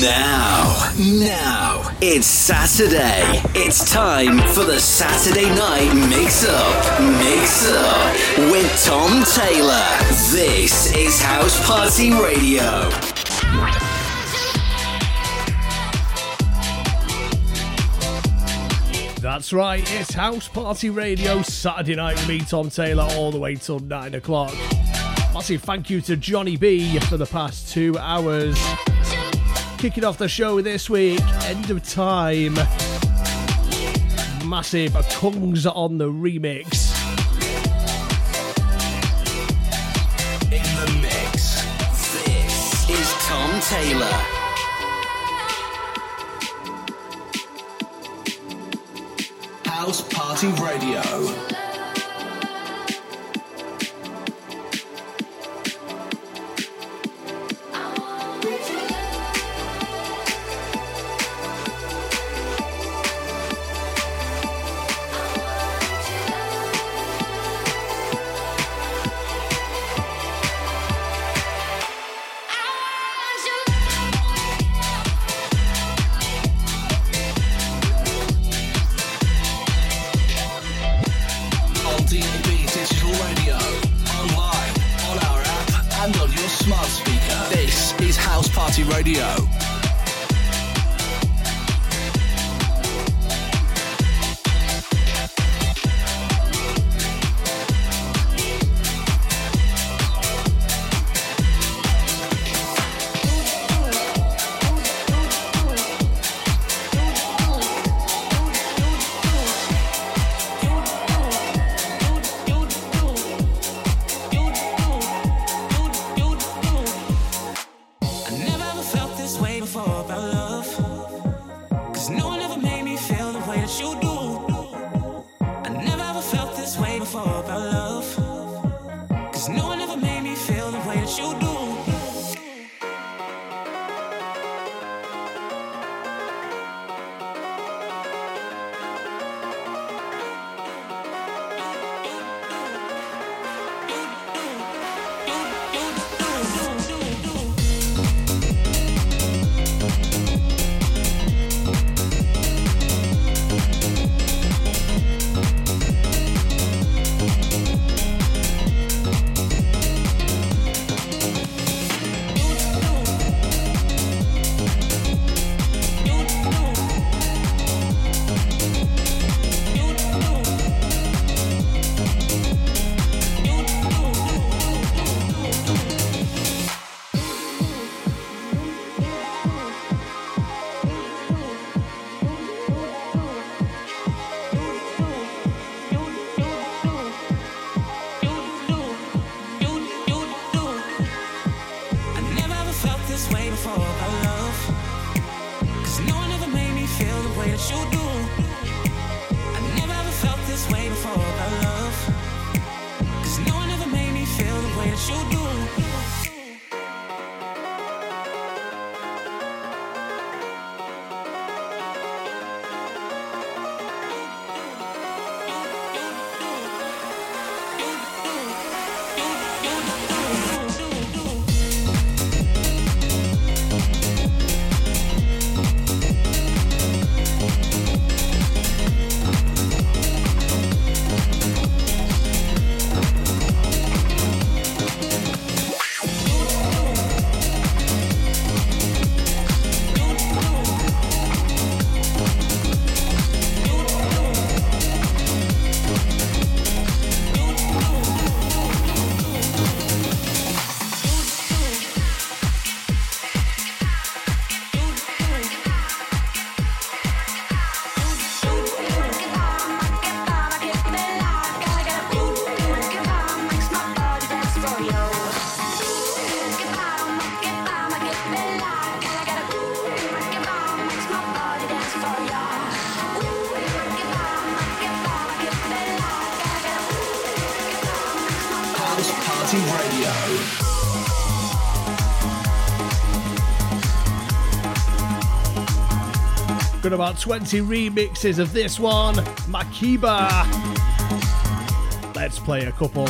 Now, now, it's Saturday. It's time for the Saturday Night Mix Up. Mix Up with Tom Taylor. This is House Party Radio. That's right, it's House Party Radio Saturday night with me, Tom Taylor, all the way till 9 o'clock. Massive thank you to Johnny Bee for the past two hours. Kicking off the show this week, End of Time. Massive Kungs on the remix. In the mix, this is Tom Taylor. House Party Radio. About 20 remixes of this one, Makeba. Let's play a couple.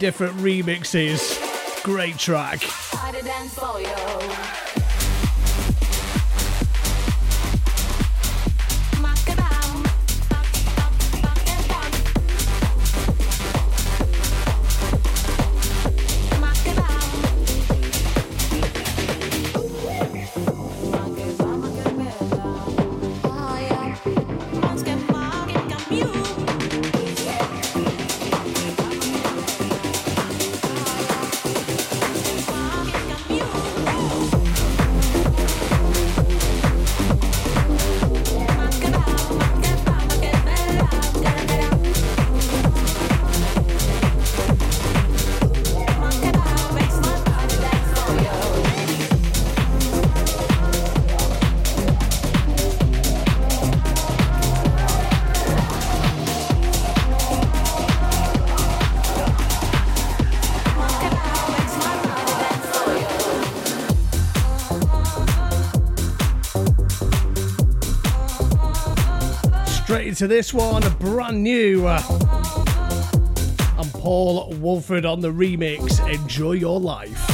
Different remixes. Great track. To this one, brand new. And Paul Woolford on the remix. Enjoy your life.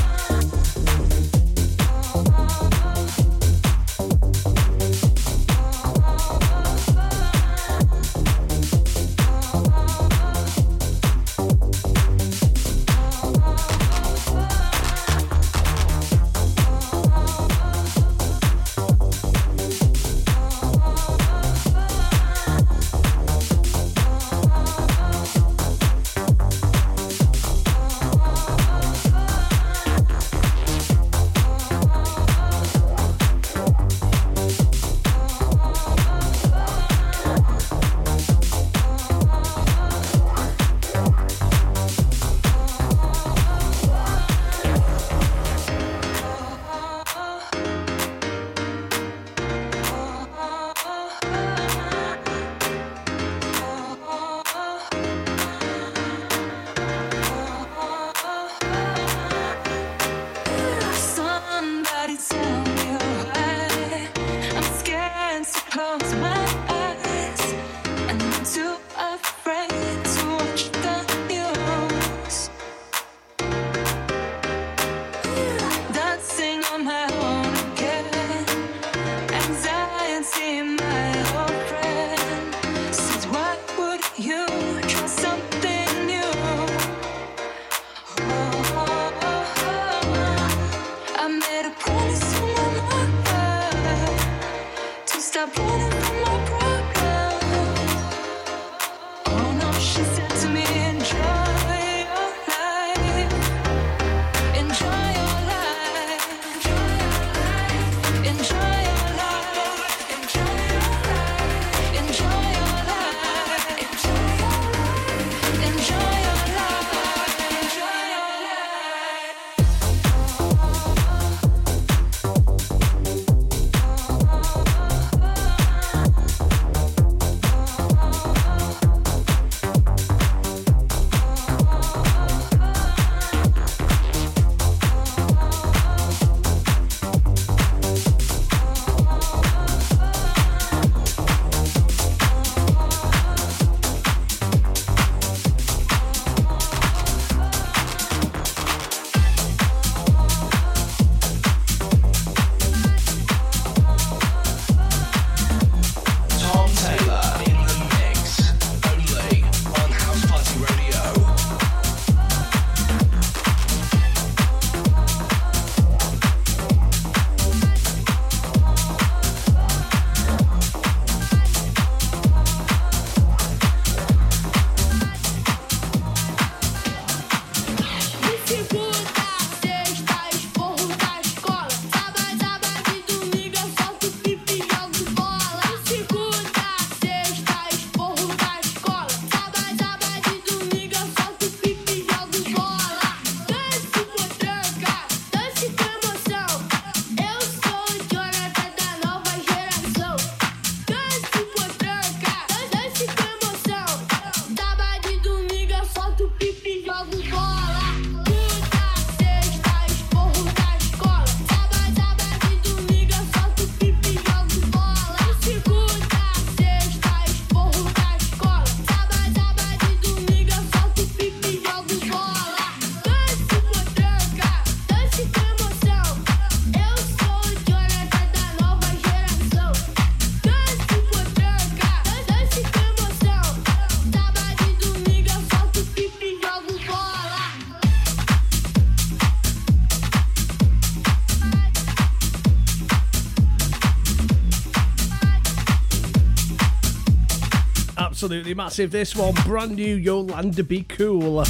Absolutely massive. This one, brand new Yolanda Be Cool.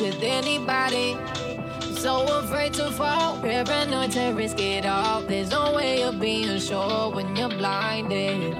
with anybody. So afraid to fall, paranoid to risk it all. There's no way of being sure when you're blinded.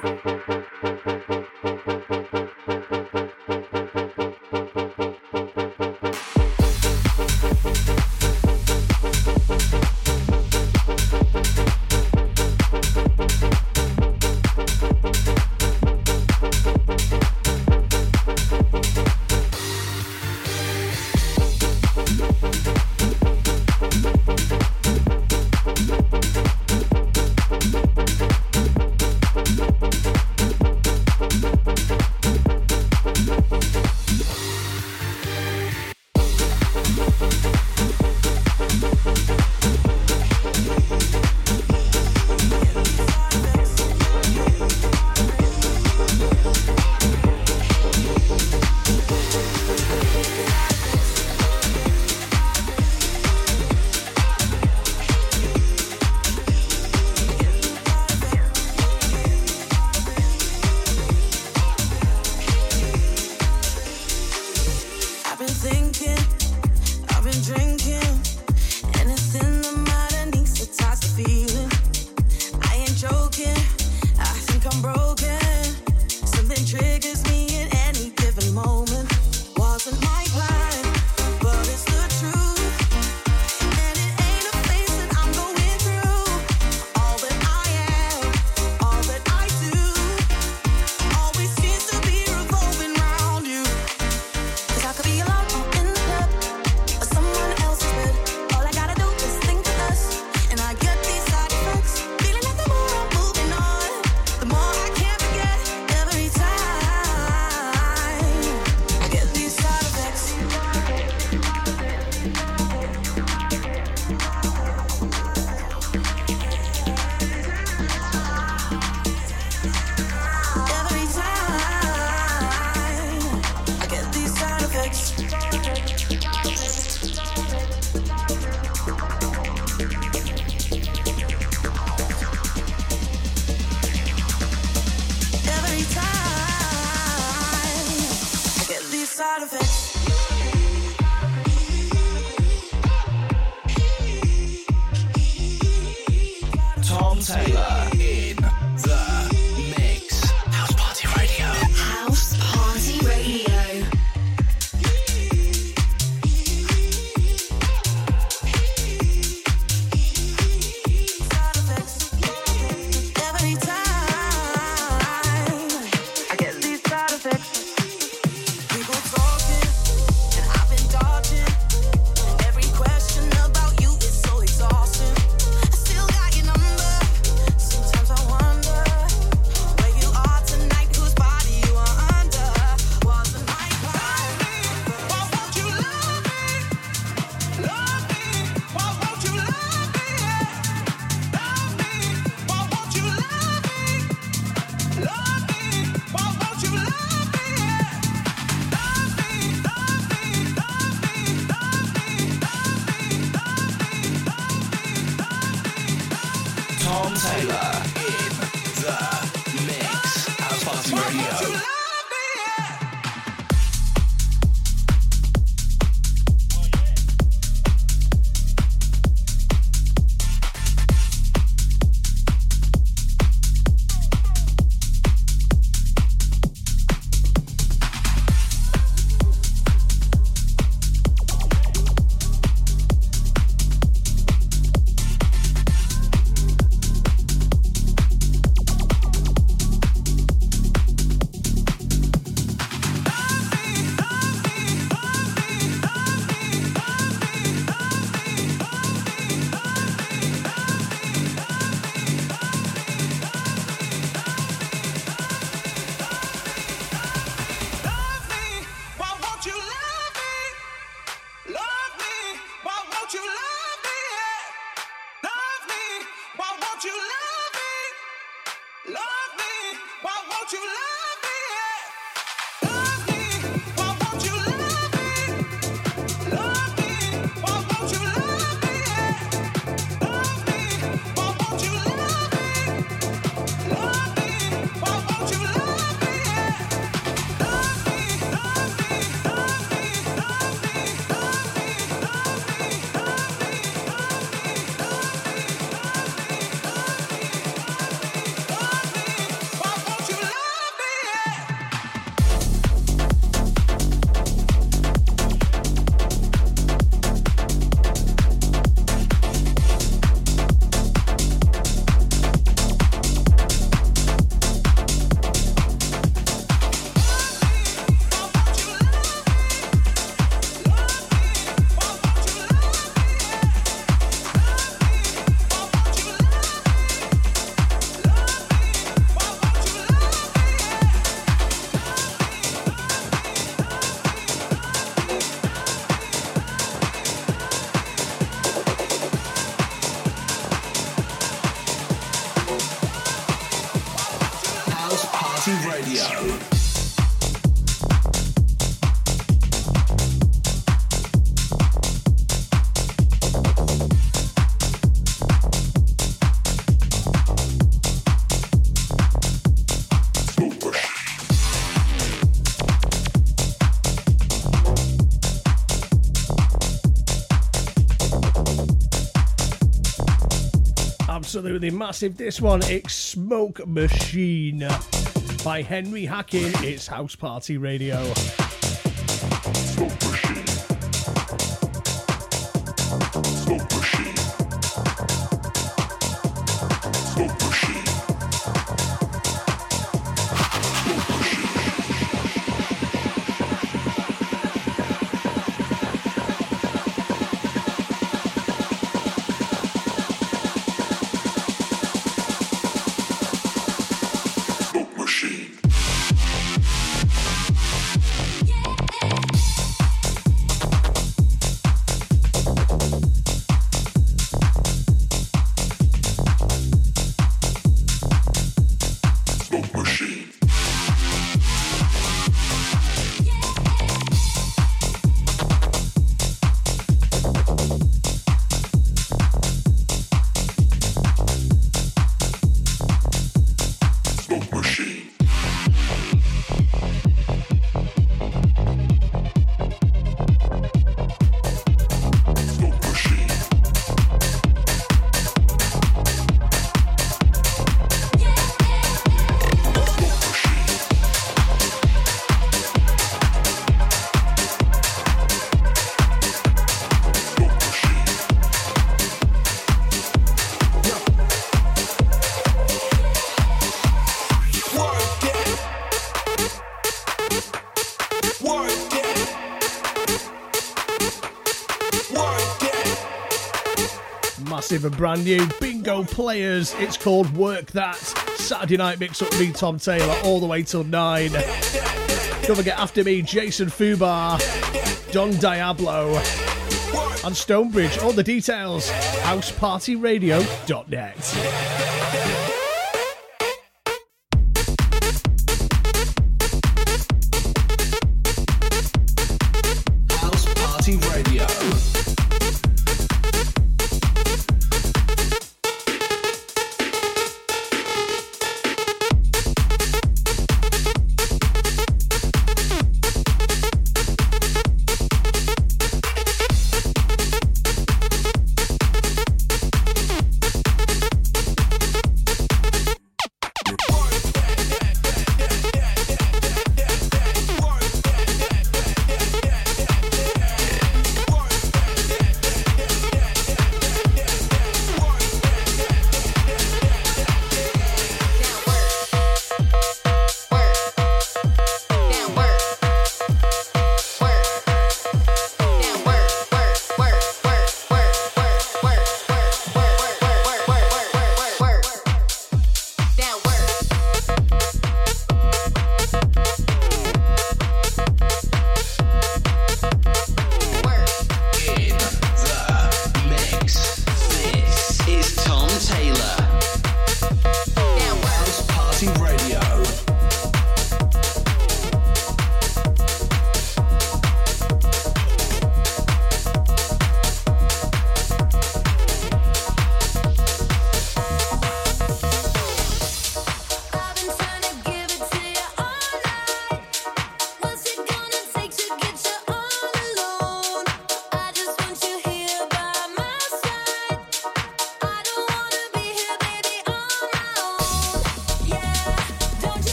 Radio. Absolutely massive. This one, it's Smoke Machine by Henry Hacking. It's House Party Radio. Massive and brand new. Bingo Players, it's called Work That. Saturday night mix up me, Tom Taylor, all the way till 9. Don't forget, after me, Jason Fubar, Don Diablo, and Stonebridge. All the details, housepartyradio.net.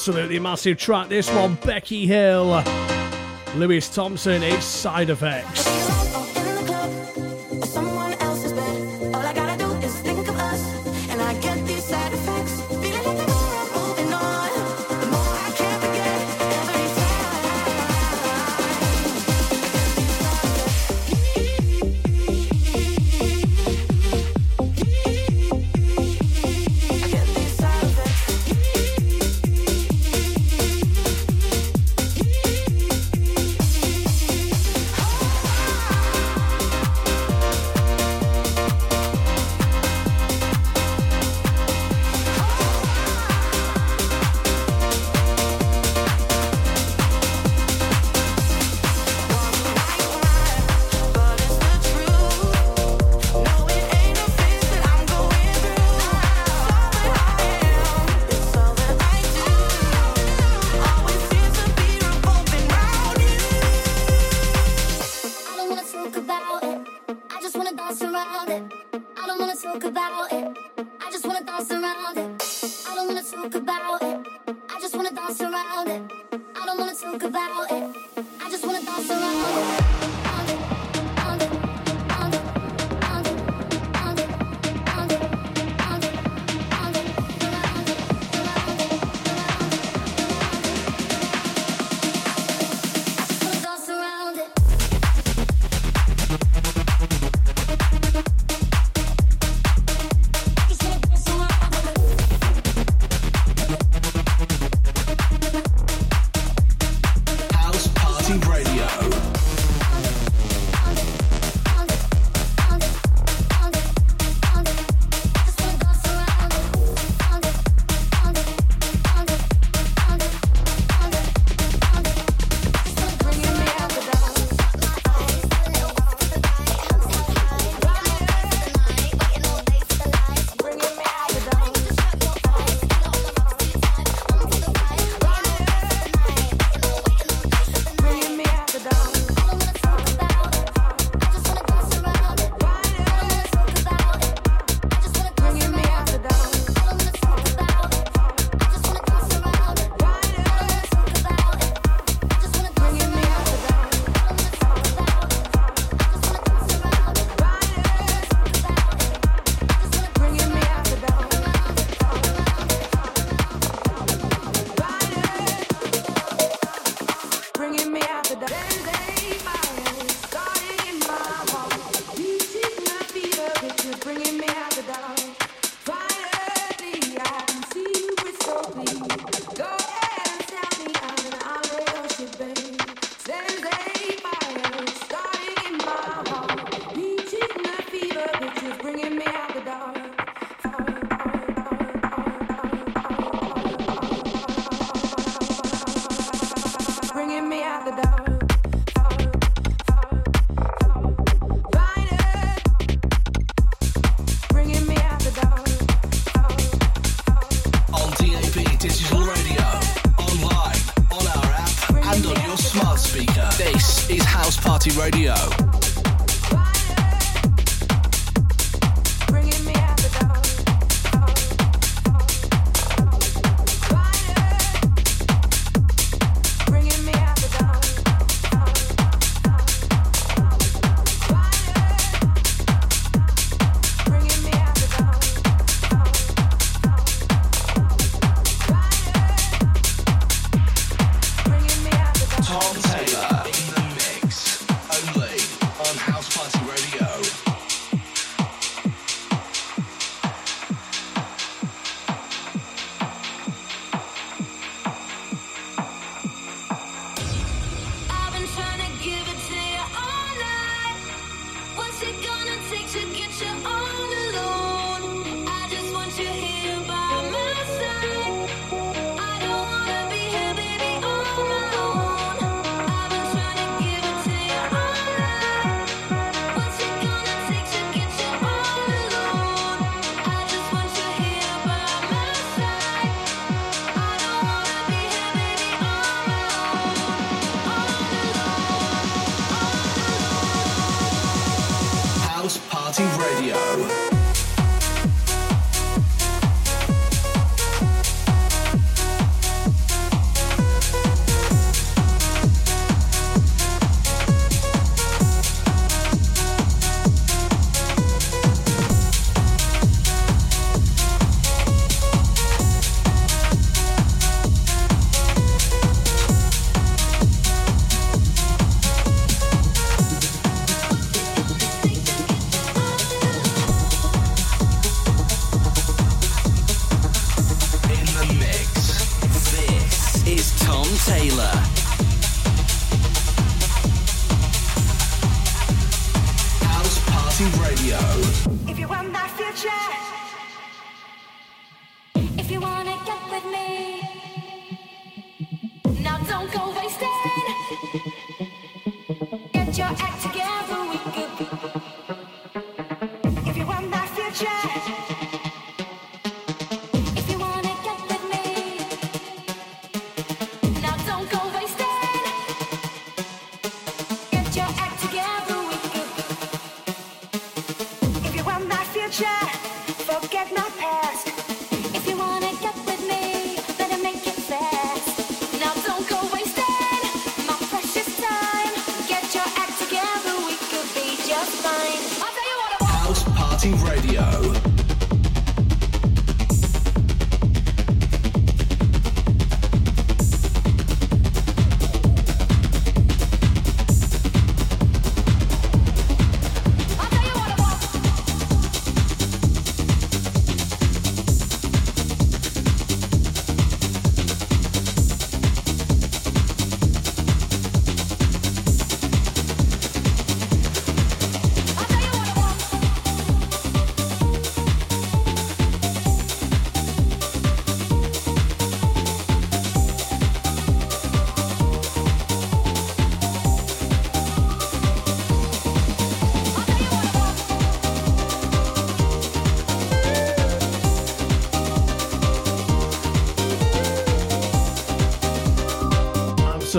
Absolutely massive track. This one, Becky Hill, Lewis Thompson, it's Side Effects.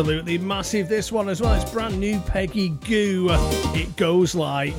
absolutely massive this one as well. It's brand new Peggy Gou. It goes like.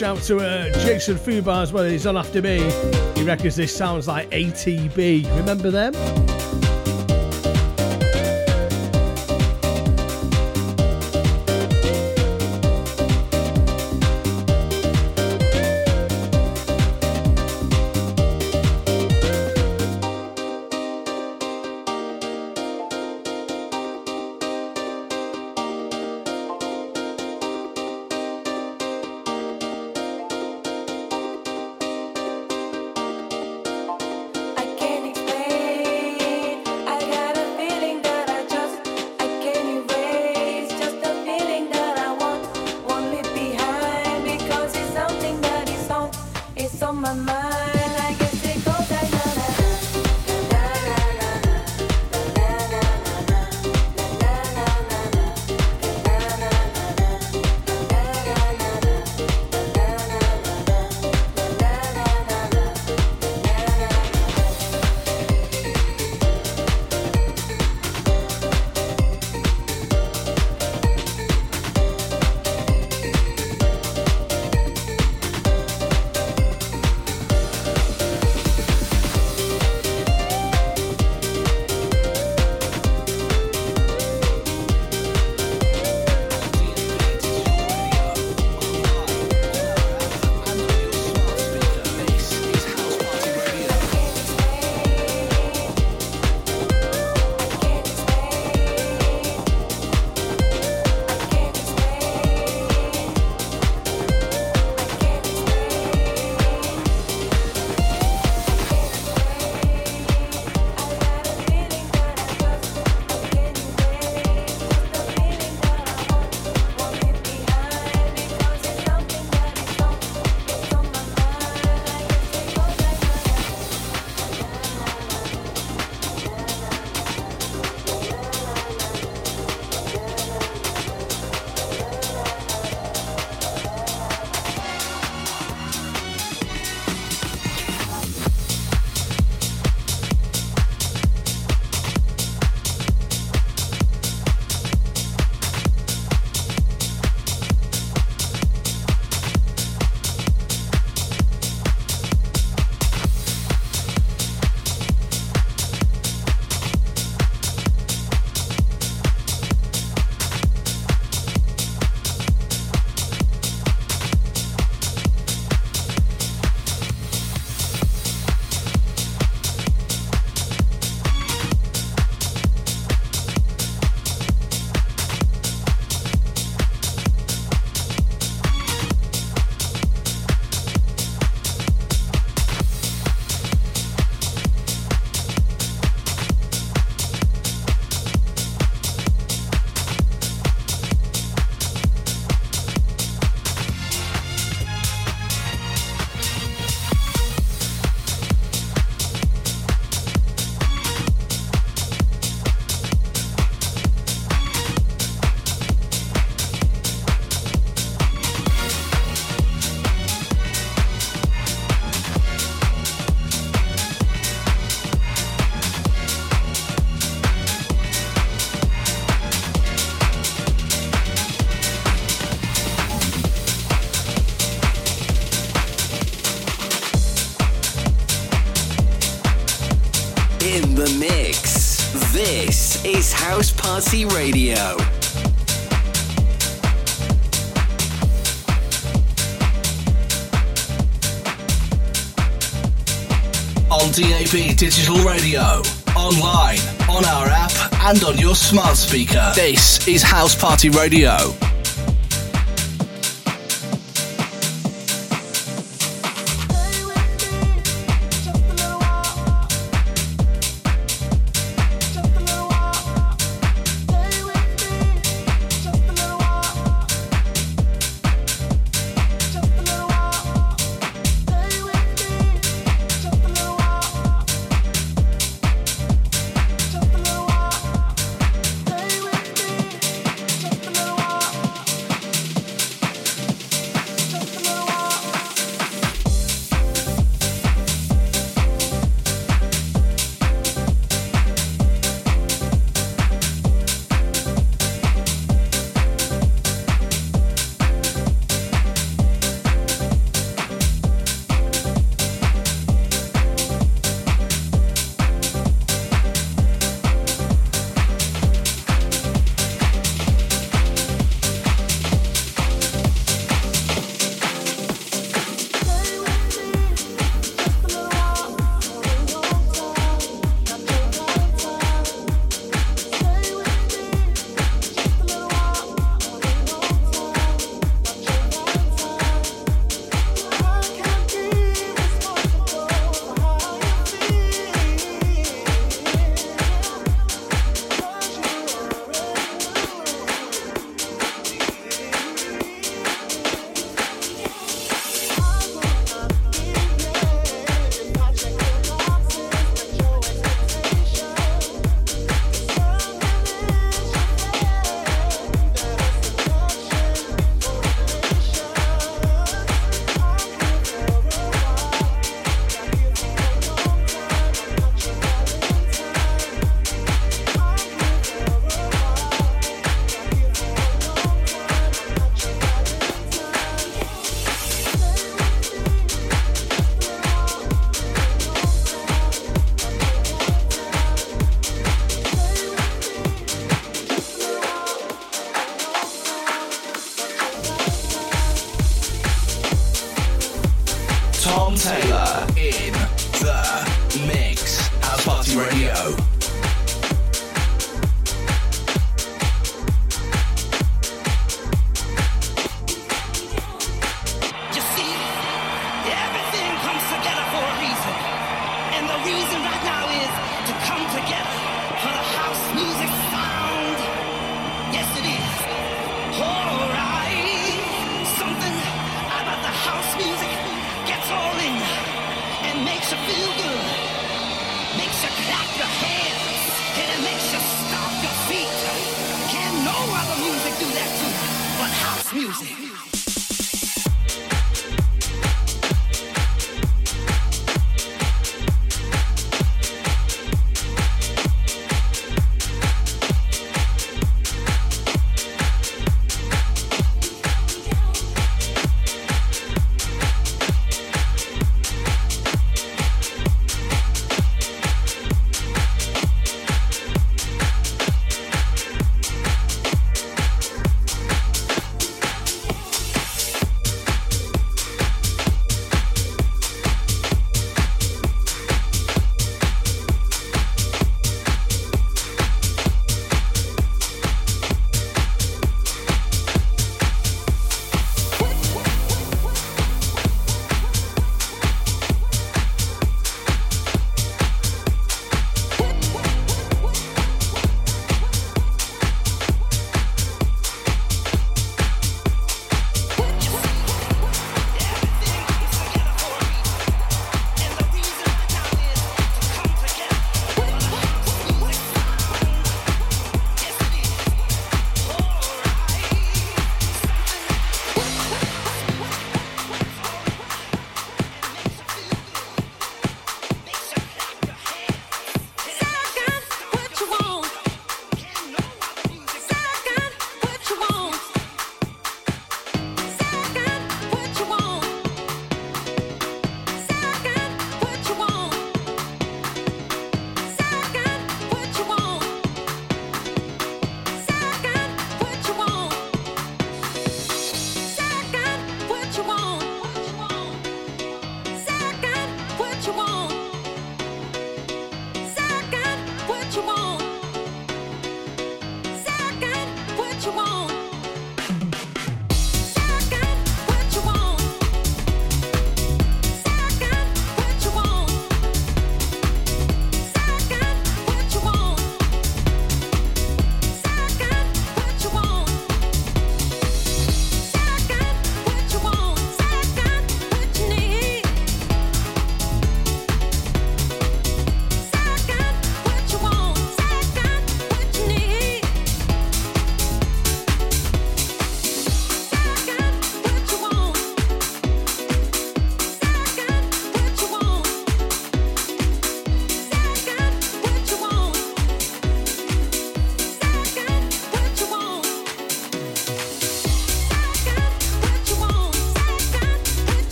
shout to uh, Jason Fubar as well. He's on after me. He reckons this sounds like ATB. Remember them? Radio. On DAB Digital Radio, online, on our app, and on your smart speaker. This is House Party Radio.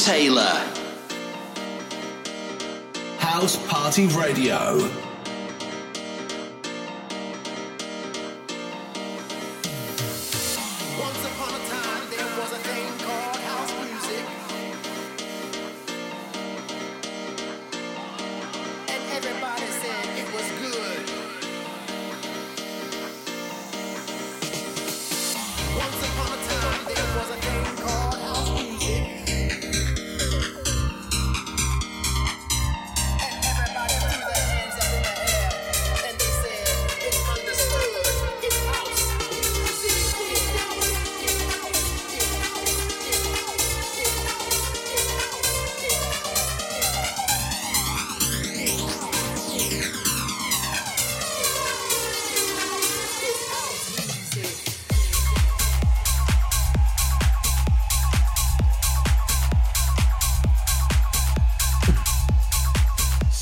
Taylor.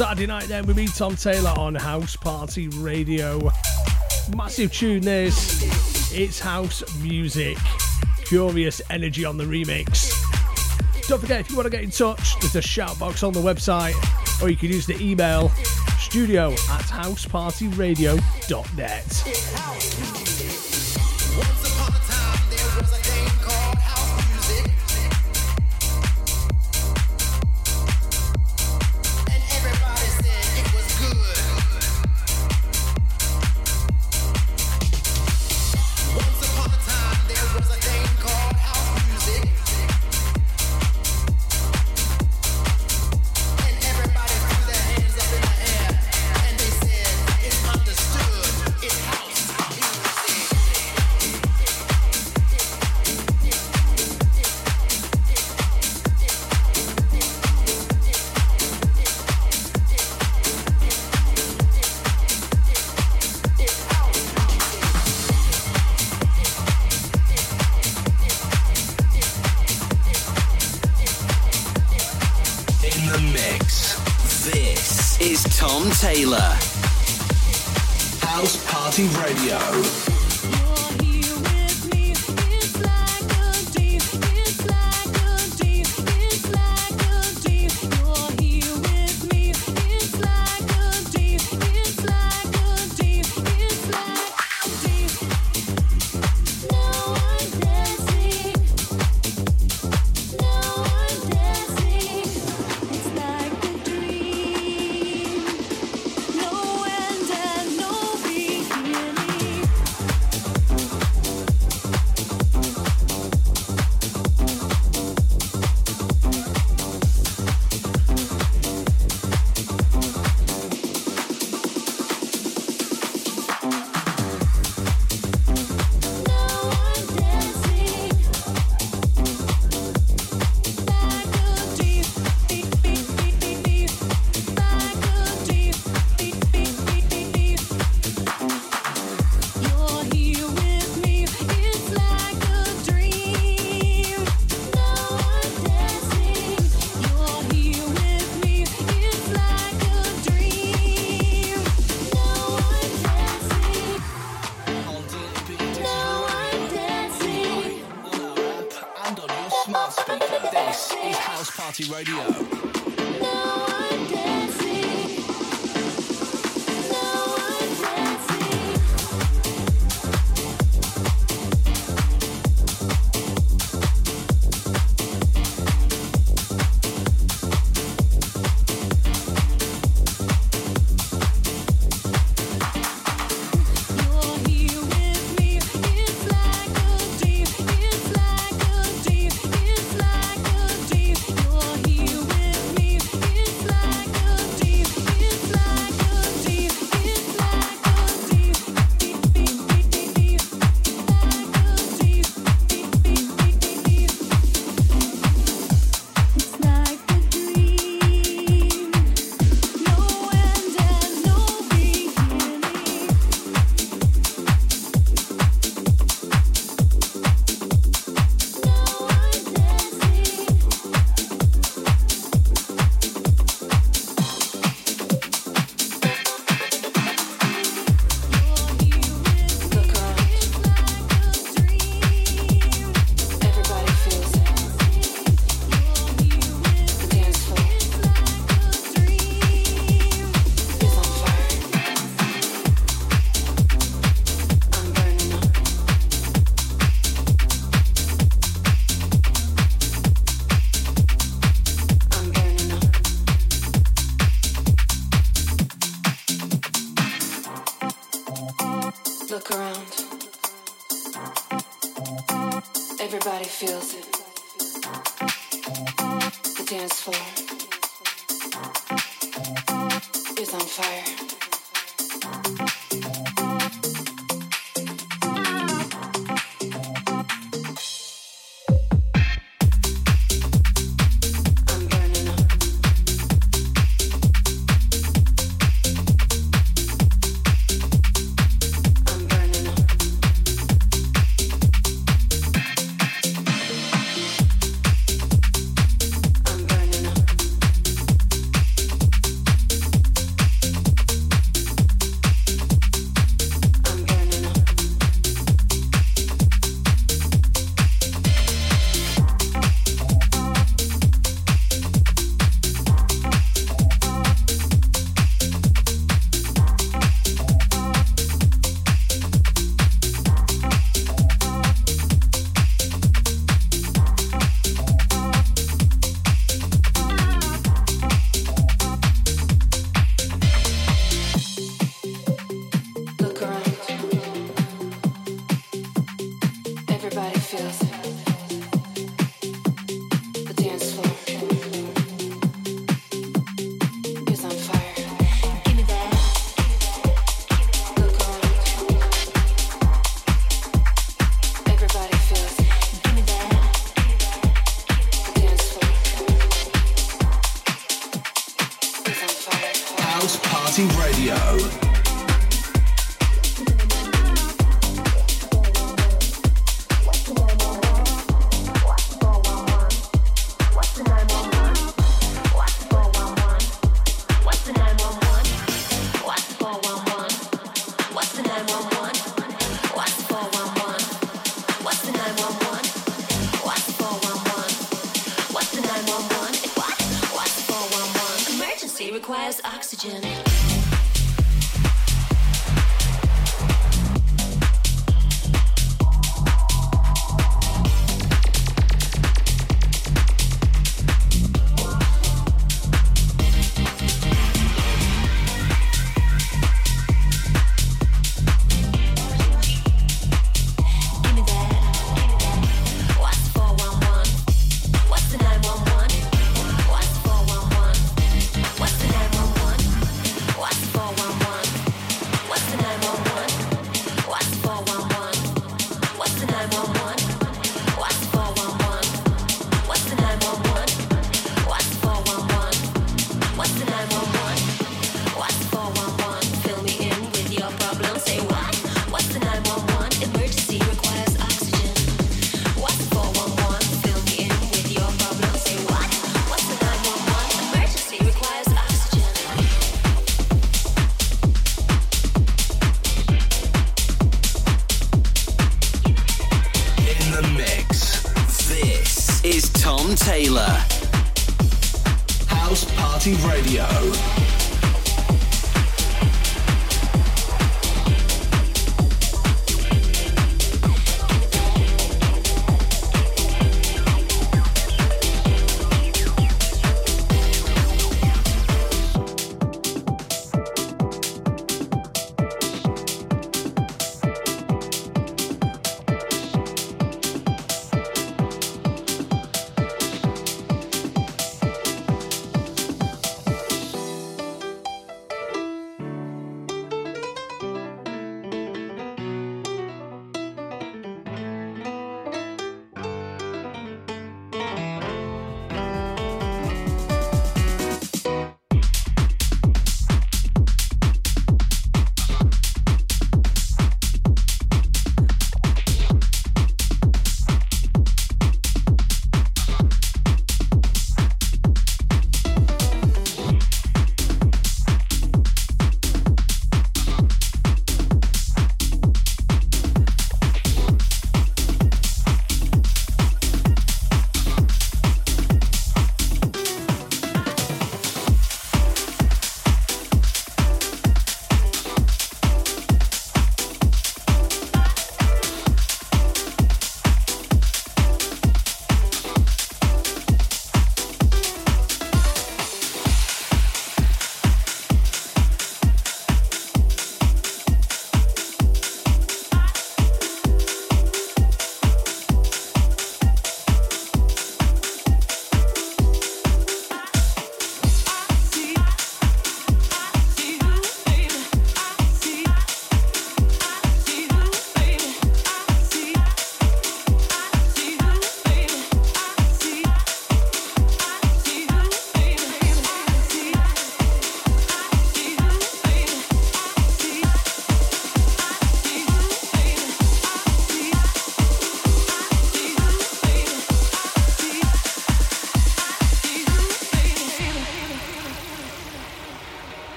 Saturday night then with me, Tom Taylor, on House Party Radio. Massive tune this. It's house music. Curious energy on the remix. Don't forget, if you want to get in touch, there's a shout box on the website, or you can use the email studio at housepartyradio.net.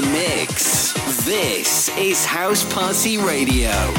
the mix. This is House Party Radio.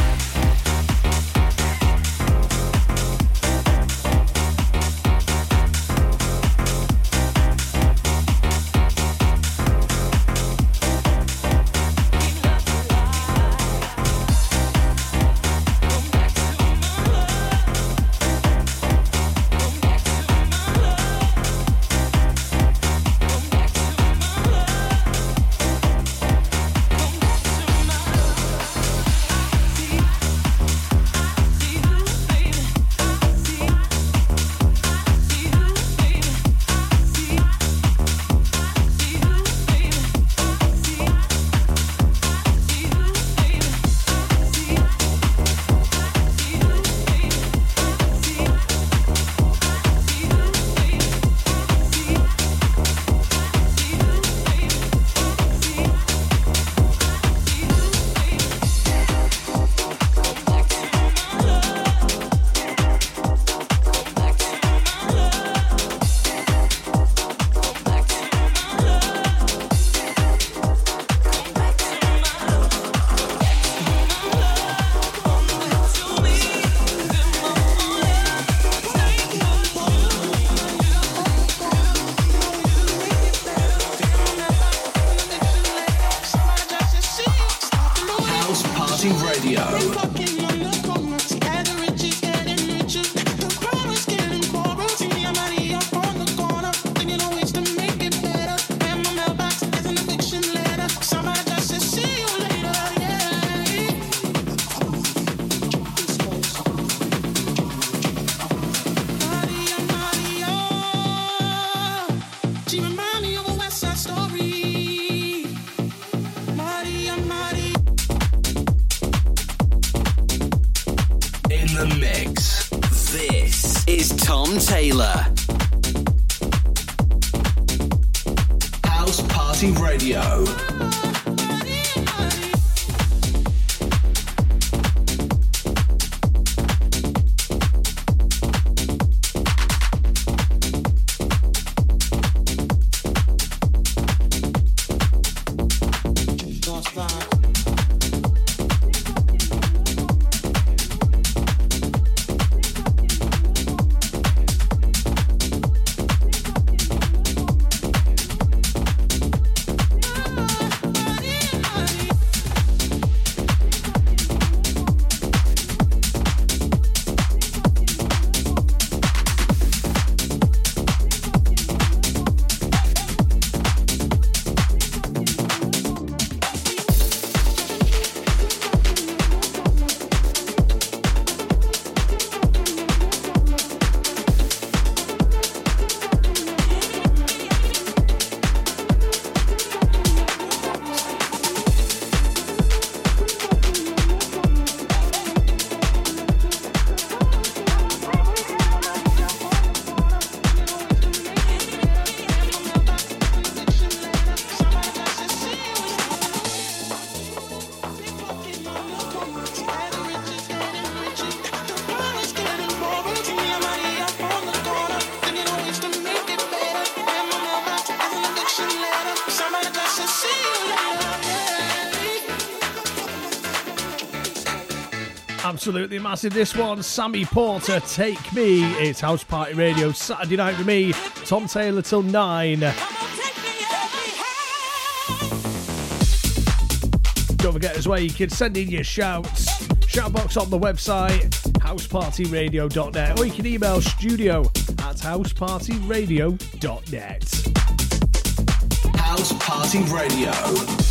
Absolutely massive. This one, Sammy Porter, Take Me. It's House Party Radio, Saturday night with me, Tom Taylor till 9. Don't forget as well, you can send in your shouts. Shoutbox on the website, housepartyradio.net, or you can email studio at housepartyradio.net. House Party Radio.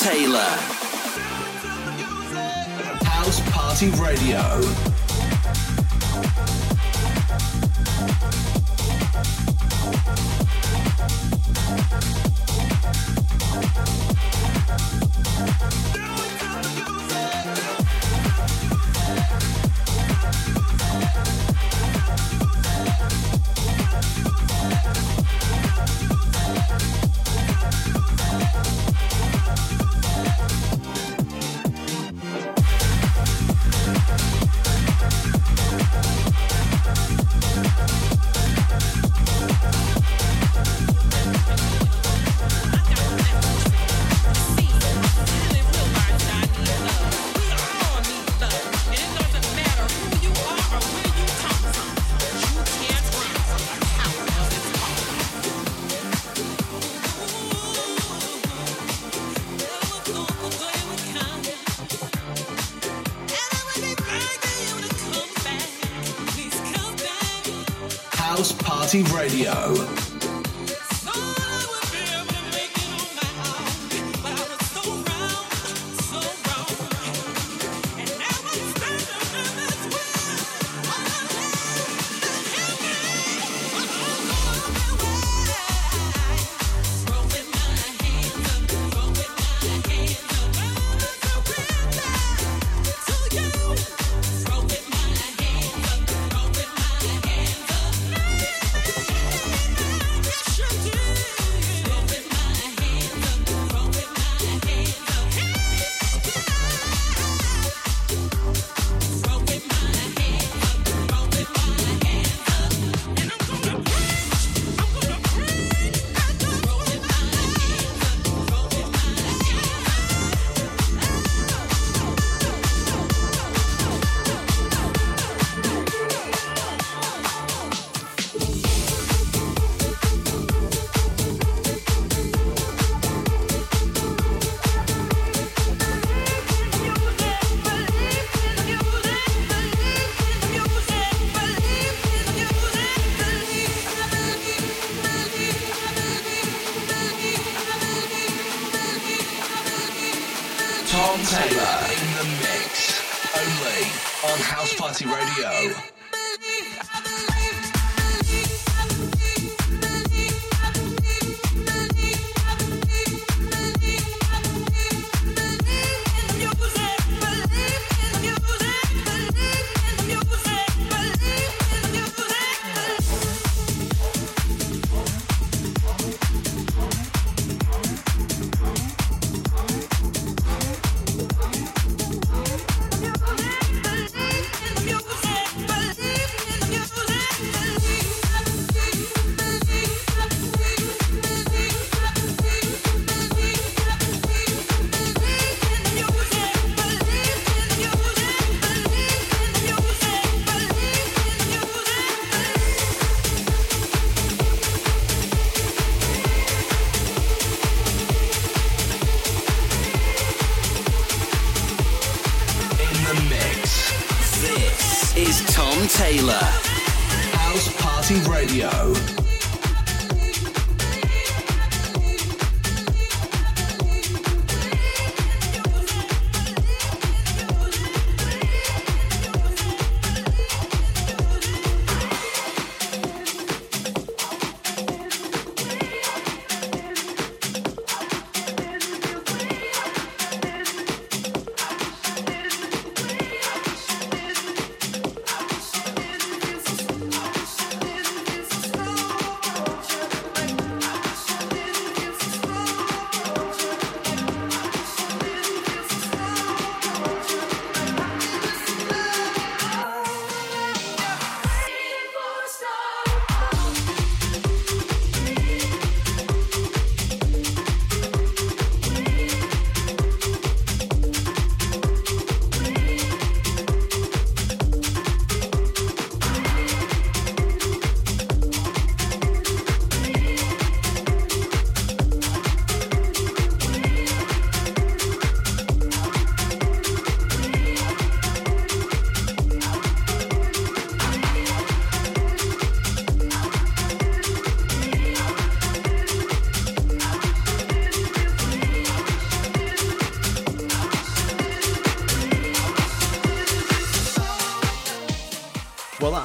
Taylor.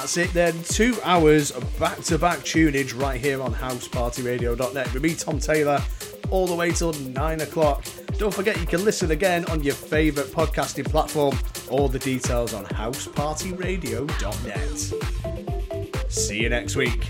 That's it then. Two hours of back to back tunage right here on housepartyradio.net with me, Tom Taylor, all the way till nine o'clock. Don't forget you can listen again on your favourite podcasting platform. All the details on housepartyradio.net. See you next week.